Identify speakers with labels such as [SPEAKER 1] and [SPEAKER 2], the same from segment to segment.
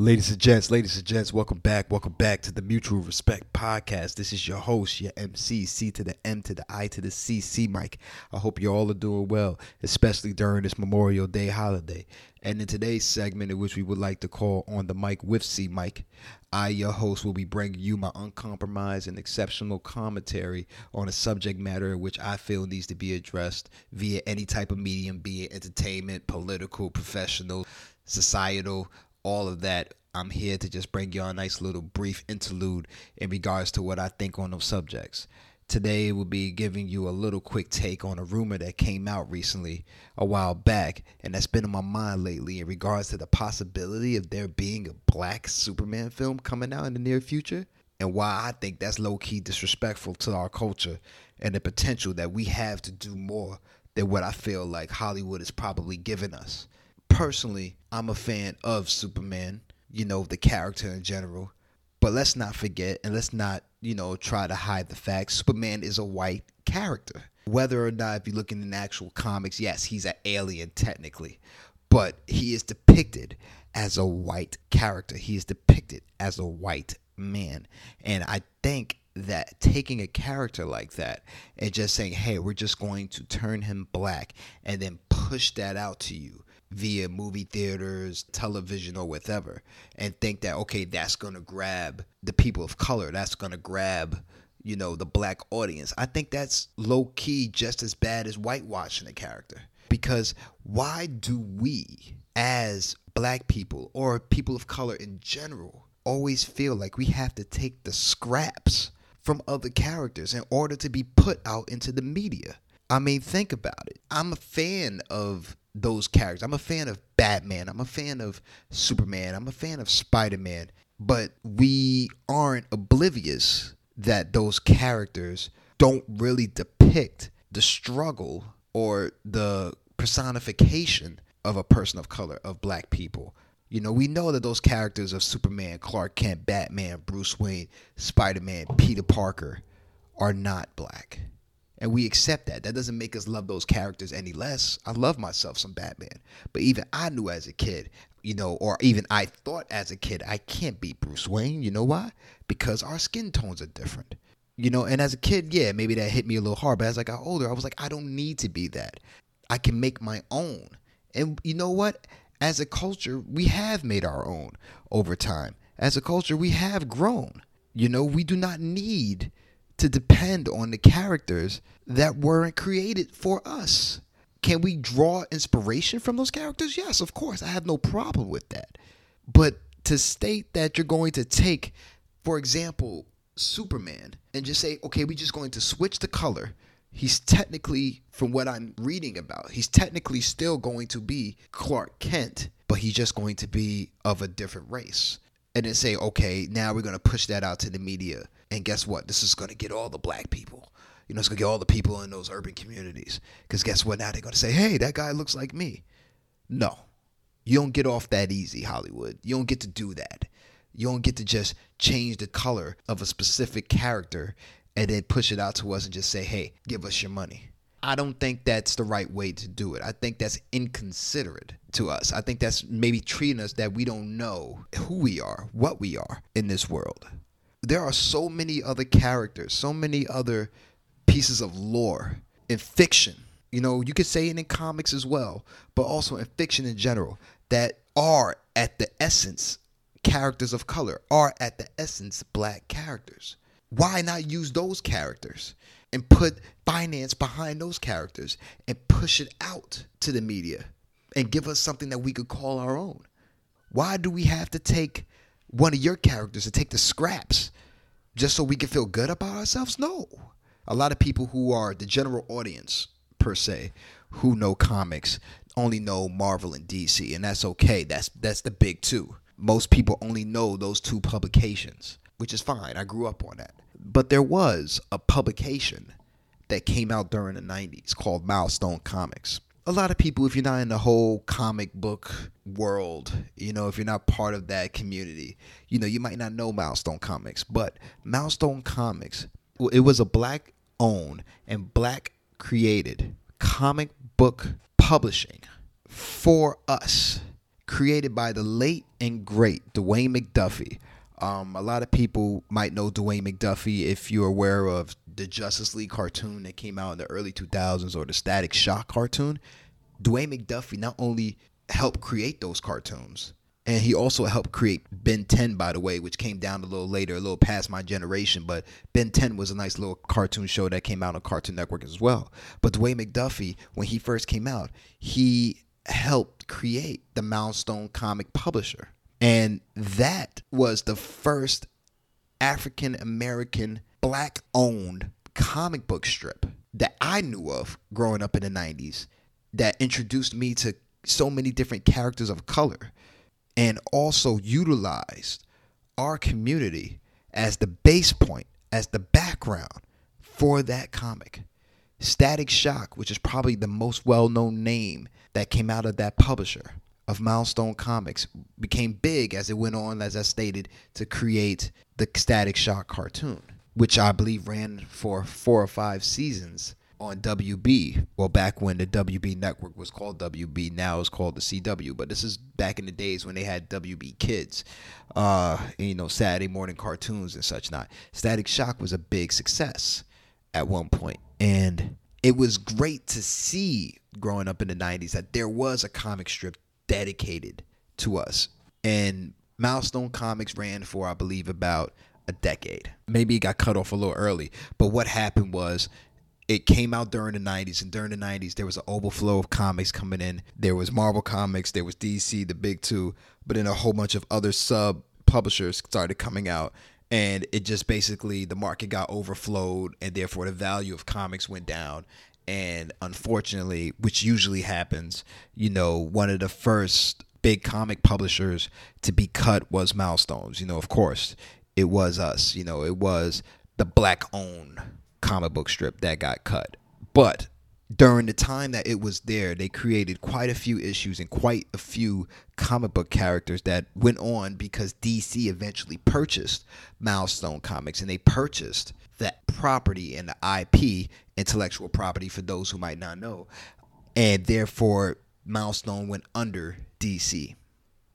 [SPEAKER 1] Ladies and gents, ladies and gents, welcome back. Welcome back to the Mutual Respect Podcast. This is your host, your MC, C to the M to the I to the C, C Mike. I hope you all are doing well, especially during this Memorial Day holiday. And in today's segment, in which we would like to call on the mic with C Mike, I, your host, will be bringing you my uncompromised and exceptional commentary on a subject matter which I feel needs to be addressed via any type of medium, be it entertainment, political, professional, societal all of that, I'm here to just bring you a nice little brief interlude in regards to what I think on those subjects. Today we'll be giving you a little quick take on a rumor that came out recently a while back and that's been in my mind lately in regards to the possibility of there being a black Superman film coming out in the near future and why I think that's low key disrespectful to our culture and the potential that we have to do more than what I feel like Hollywood is probably giving us personally, I'm a fan of Superman, you know, the character in general. But let's not forget and let's not, you know, try to hide the fact Superman is a white character. Whether or not, if you look in the actual comics, yes, he's an alien technically, but he is depicted as a white character. He is depicted as a white man. And I think that taking a character like that and just saying, hey, we're just going to turn him black and then push that out to you via movie theaters, television, or whatever, and think that, okay, that's going to grab the people of color, that's going to grab, you know, the black audience. I think that's low key just as bad as whitewashing a character. Because why do we, as black people or people of color in general, always feel like we have to take the scraps from other characters in order to be put out into the media? I mean, think about it. I'm a fan of those characters. I'm a fan of Batman. I'm a fan of Superman. I'm a fan of Spider Man. But we aren't oblivious that those characters don't really depict the struggle or the personification of a person of color, of black people. You know, we know that those characters of Superman, Clark Kent, Batman, Bruce Wayne, Spider Man, Peter Parker are not black and we accept that. That doesn't make us love those characters any less. I love myself some Batman, but even I knew as a kid, you know, or even I thought as a kid, I can't be Bruce Wayne. You know why? Because our skin tones are different. You know, and as a kid, yeah, maybe that hit me a little hard, but as I got older, I was like, I don't need to be that. I can make my own. And you know what? As a culture, we have made our own over time. As a culture, we have grown. You know, we do not need to depend on the characters that weren't created for us. Can we draw inspiration from those characters? Yes, of course. I have no problem with that. But to state that you're going to take, for example, Superman and just say, okay, we're just going to switch the color. He's technically, from what I'm reading about, he's technically still going to be Clark Kent, but he's just going to be of a different race. And then say, okay, now we're going to push that out to the media and guess what? This is going to get all the black people. You know, it's going to get all the people in those urban communities. Because guess what? Now they're going to say, hey, that guy looks like me. No. You don't get off that easy, Hollywood. You don't get to do that. You don't get to just change the color of a specific character and then push it out to us and just say, hey, give us your money. I don't think that's the right way to do it. I think that's inconsiderate to us. I think that's maybe treating us that we don't know who we are, what we are in this world there are so many other characters, so many other pieces of lore in fiction. You know, you could say it in comics as well, but also in fiction in general that are at the essence characters of color, are at the essence black characters. Why not use those characters and put finance behind those characters and push it out to the media and give us something that we could call our own? Why do we have to take one of your characters and take the scraps just so we can feel good about ourselves? No. A lot of people who are the general audience, per se, who know comics only know Marvel and DC, and that's okay. That's that's the big two. Most people only know those two publications, which is fine. I grew up on that. But there was a publication that came out during the 90s called Milestone Comics a lot of people, if you're not in the whole comic book world, you know, if you're not part of that community, you know, you might not know Milestone Comics. But Milestone Comics, it was a black owned and black created comic book publishing for us created by the late and great Dwayne McDuffie. Um, a lot of people might know Dwayne McDuffie if you're aware of the Justice League cartoon that came out in the early 2000s or the Static Shock cartoon. Dwayne McDuffie not only helped create those cartoons, and he also helped create Ben 10, by the way, which came down a little later, a little past my generation. But Ben 10 was a nice little cartoon show that came out on Cartoon Network as well. But Dwayne McDuffie, when he first came out, he helped create the Milestone comic publisher. And that was the first African American black owned comic book strip that I knew of growing up in the 90s that introduced me to so many different characters of color and also utilized our community as the base point, as the background for that comic. Static Shock, which is probably the most well known name that came out of that publisher of Milestone Comics, became big as it went on, as I stated, to create the Static Shock cartoon, which I believe ran for four or five seasons on WB. Well, back when the WB network was called WB, now it's called the CW. But this is back in the days when they had WB Kids, uh, and, you know, Saturday morning cartoons and such. Not Static Shock was a big success at one point, and it was great to see growing up in the '90s that there was a comic strip dedicated to us, and Milestone Comics ran for, I believe, about a decade. Maybe it got cut off a little early, but what happened was it came out during the 90s and during the 90s there was an overflow of comics coming in there was marvel comics there was dc the big two but then a whole bunch of other sub publishers started coming out and it just basically the market got overflowed and therefore the value of comics went down and unfortunately which usually happens you know one of the first big comic publishers to be cut was milestones you know of course it was us you know it was the black owned comic book strip that got cut. But during the time that it was there, they created quite a few issues and quite a few comic book characters that went on because DC eventually purchased Milestone Comics and they purchased that property and the IP, intellectual property for those who might not know. And therefore, Milestone went under DC.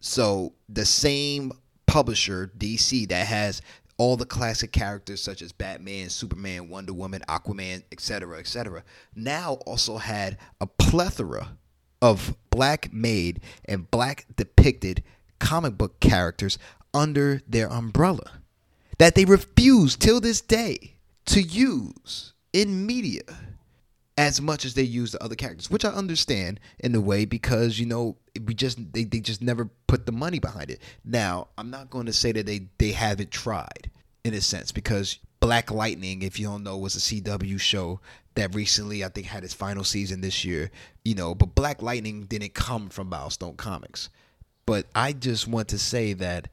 [SPEAKER 1] So the same publisher, DC, that has all the classic characters such as Batman, Superman, Wonder Woman, Aquaman, etc., etc., now also had a plethora of black made and black depicted comic book characters under their umbrella that they refuse till this day to use in media as much as they use the other characters, which I understand in a way because you know we just they, they just never put the money behind it. Now I'm not going to say that they they haven't tried in a sense because Black Lightning, if you don't know, was a CW show that recently I think had its final season this year. You know, but Black Lightning didn't come from Milestone Comics. But I just want to say that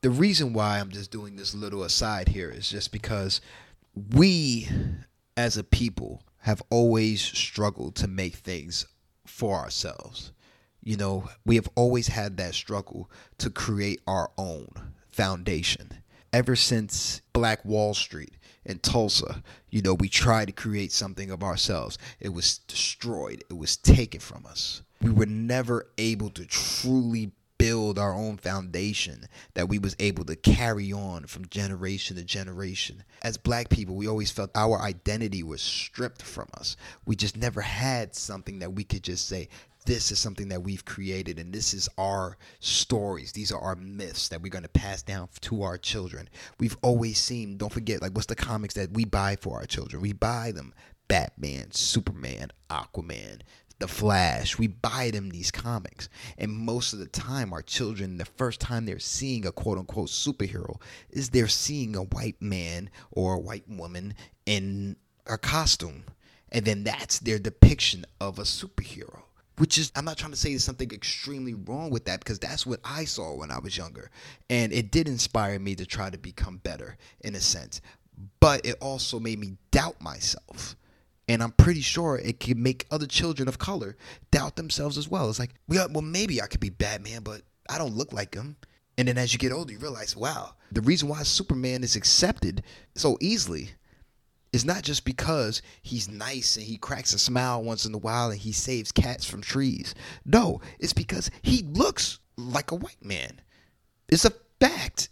[SPEAKER 1] the reason why I'm just doing this little aside here is just because we as a people have always struggled to make things for ourselves. You know, we have always had that struggle to create our own foundation. Ever since Black Wall Street in Tulsa, you know, we tried to create something of ourselves. It was destroyed, it was taken from us. We were never able to truly build our own foundation that we was able to carry on from generation to generation. As black people, we always felt our identity was stripped from us. We just never had something that we could just say, this is something that we've created and this is our stories these are our myths that we're going to pass down to our children we've always seen don't forget like what's the comics that we buy for our children we buy them batman superman aquaman the Flash. We buy them these comics. And most of the time, our children, the first time they're seeing a quote unquote superhero is they're seeing a white man or a white woman in a costume. And then that's their depiction of a superhero. Which is, I'm not trying to say there's something extremely wrong with that because that's what I saw when I was younger. And it did inspire me to try to become better in a sense. But it also made me doubt myself and I'm pretty sure it can make other children of color doubt themselves as well. It's like, well, maybe I could be Batman, but I don't look like him. And then as you get older, you realize, wow, the reason why Superman is accepted so easily is not just because he's nice and he cracks a smile once in a while and he saves cats from trees. No, it's because he looks like a white man. It's a fact.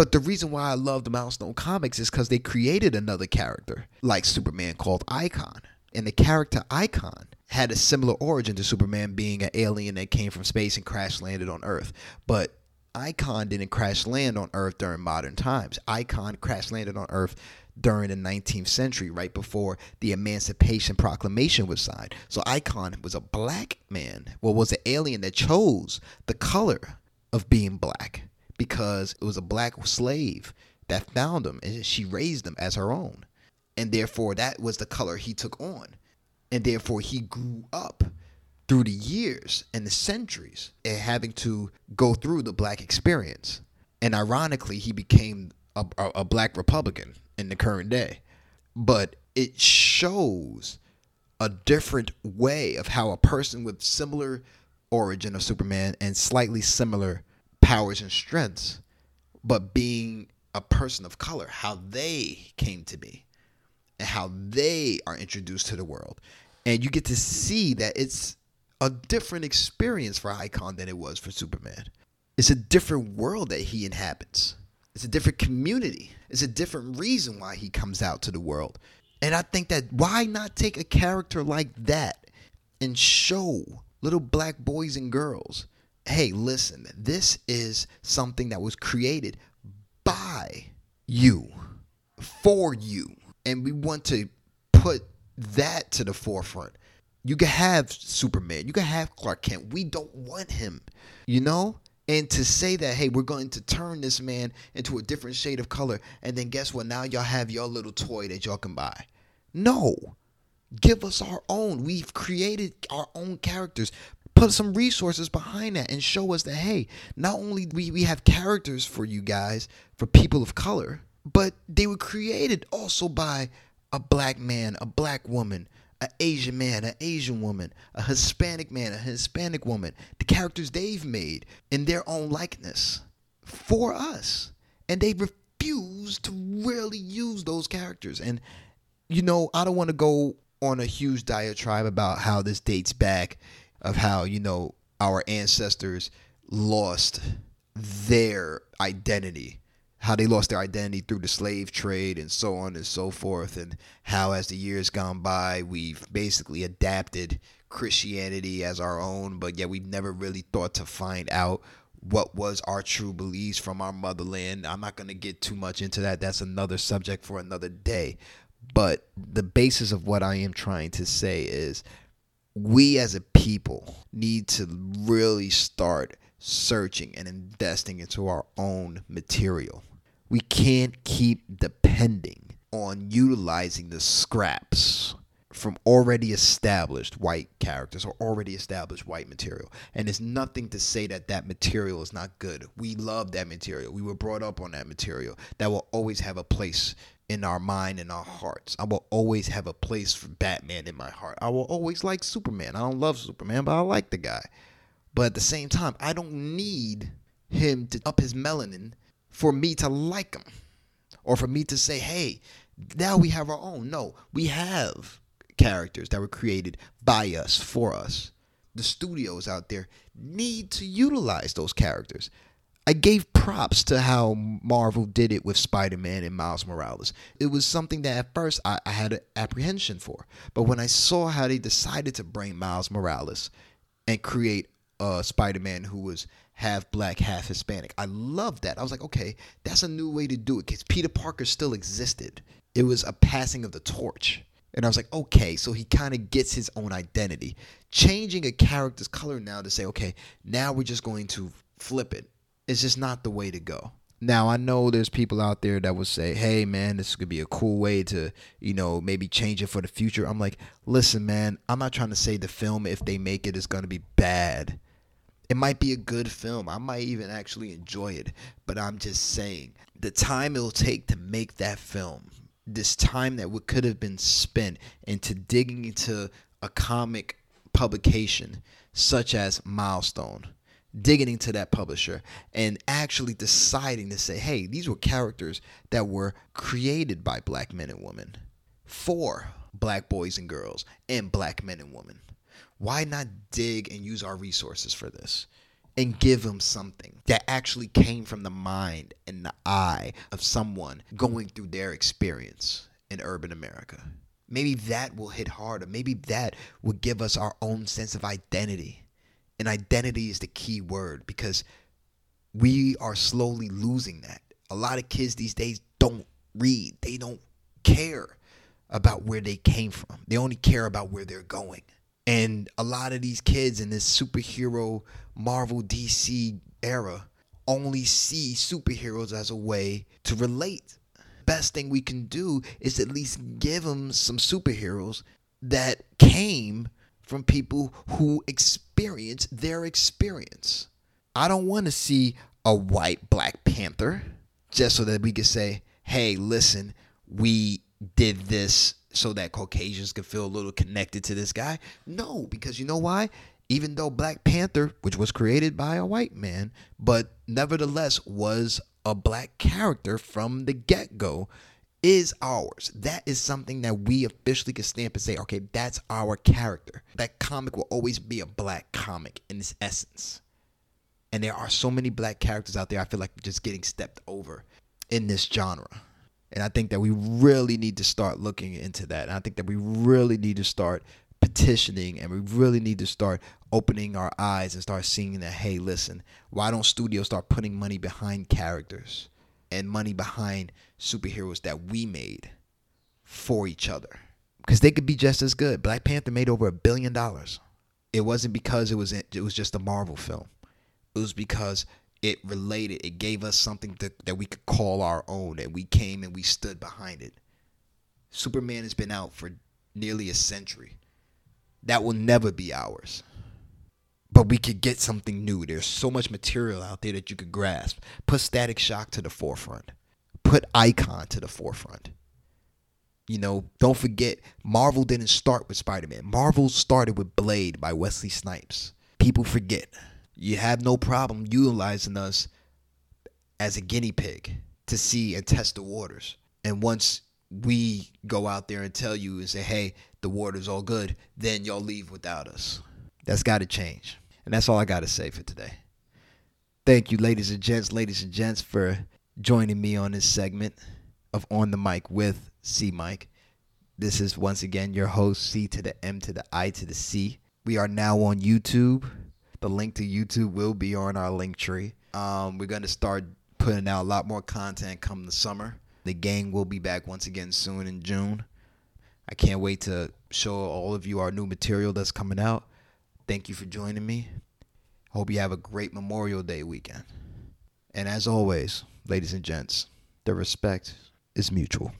[SPEAKER 1] But the reason why I love the Milestone comics is because they created another character like Superman called Icon. And the character Icon had a similar origin to Superman being an alien that came from space and crash landed on Earth. But Icon didn't crash land on Earth during modern times. Icon crash landed on Earth during the 19th century, right before the Emancipation Proclamation was signed. So Icon was a black man, well, was an alien that chose the color of being black because it was a black slave that found him and she raised him as her own. And therefore, that was the color he took on. And therefore, he grew up through the years and the centuries and having to go through the black experience. And ironically, he became a, a, a black Republican in the current day. But it shows a different way of how a person with similar origin of Superman and slightly similar powers and strengths, but being a person of color, how they came to be and how they are introduced to the world. And you get to see that it's a different experience for Icon than it was for Superman. It's a different world that he inhabits. It's a different community. It's a different reason why he comes out to the world. And I think that why not take a character like that and show little black boys and girls, hey, listen, this is something that was created by you, for you. And we want to put that to the forefront. You can have Superman, you can have Clark Kent. We don't want him, you know? And to say that, hey, we're going to turn this man into a different shade of color, and then guess what? Now y'all have your little toy that y'all can buy. No. Give us our own. We've created our own characters. Put some resources behind that and show us that, hey, not only we, we have characters for you guys, for people of color, but they were created also by a black man, a black woman, an Asian man, an Asian woman, a Hispanic man, a Hispanic woman, the characters they've made in their own likeness for us. And they refuse to really use those characters. And, you know, I don't want to go on a huge diatribe about how this dates back, of how, you know, our ancestors lost their identity how they lost their identity through the slave trade and so on and so forth, and how as the years gone by, we've basically adapted Christianity as our own, but yet we've never really thought to find out what was our true beliefs from our motherland. I'm not going to get too much into that. That's another subject for another day. But the basis of what I am trying to say is we as a people need to really start searching and investing into our own material we can't keep depending on utilizing the scraps from already established white characters or already established white material. And it's nothing to say that that material is not good. We love that material. We were brought up on that material. That will always have a place in our mind and our hearts. I will always have a place for Batman in my heart. I will always like Superman. I don't love Superman, but I like the guy. But at the same time, I don't need him to up his melanin for me to like him or for me to say, hey, now we have our own. No, we have characters that were created by us, for us. The studios out there need to utilize those characters. I gave props to how Marvel did it with Spider Man and Miles Morales. It was something that at first I, I had apprehension for. But when I saw how they decided to bring Miles Morales and create uh, a Spider Man who was half black, half Hispanic. I loved that. I was like, okay, that's a new way to do it because Peter Parker still existed. It was a passing of the torch. And I was like, okay, so he kind of gets his own identity. Changing a character's color now to say, okay, now we're just going to flip it. It's just not the way to go. Now I know there's people out there that would say, "Hey man, this could be a cool way to, you know, maybe change it for the future." I'm like, "Listen, man, I'm not trying to say the film if they make it is going to be bad. It might be a good film. I might even actually enjoy it. But I'm just saying, the time it'll take to make that film, this time that could have been spent into digging into a comic publication such as Milestone, digging into that publisher and actually deciding to say, hey, these were characters that were created by black men and women for black boys and girls and black men and women why not dig and use our resources for this? and give them something that actually came from the mind and the eye of someone going through their experience in urban America. Maybe that will hit harder. Maybe that will give us our own sense of identity. And identity is the key word because we are slowly losing that. A lot of kids these days don't read, they don't care about where they came from, they only care about where they're going. And a lot of these kids in this superhero Marvel DC era only see superheroes as a way to relate. Best thing we can do is at least give them some superheroes that came from people who experienced their experience. I don't want to see a white Black Panther just so that we can say, hey, listen, we did this so that Caucasians could feel a little connected to this guy. No, because you know why? Even though Black Panther, which was created by a white man, but nevertheless was a black character from the get go, is ours. That is something that we officially can stamp and say, okay, that's our character. That comic will always be a black comic in its essence. And there are so many black characters out there, I feel like just getting stepped over in this genre. And I think that we really need to start looking into that. And I think that we really need to start petitioning and we really need to start opening our eyes and start seeing that, hey, listen, why don't studios start putting money behind characters and money behind superheroes that we made for each other? Because they could be just as good. Black Panther made over a billion dollars. It wasn't because it was it was just a Marvel film. It was because it related. It gave us something that, that we could call our own, and we came and we stood behind it. Superman has been out for nearly a century. That will never be ours. But we could get something new. There's so much material out there that you could grasp. Put Static Shock to the forefront. Put Icon to the forefront. You know, don't forget, Marvel didn't start with Spider Man. Marvel started with Blade by Wesley Snipes. People forget you have no problem utilizing us as a guinea pig to see and test the waters. And once we go out there and tell you and say, hey, the water's all good, then y'all leave without us. That's got to change. And that's all I got to say for today. Thank you, ladies and gents, ladies and gents, for joining me on this segment of On the Mic with C Mike. This is once again your host, C to the M to the I to the C. We are now on YouTube. The link to YouTube will be on our link tree. Um, we're going to start putting out a lot more content come the summer. The gang will be back once again soon in June. I can't wait to show all of you our new material that's coming out. Thank you for joining me. Hope you have a great Memorial Day weekend. And as always, ladies and gents, the respect is mutual.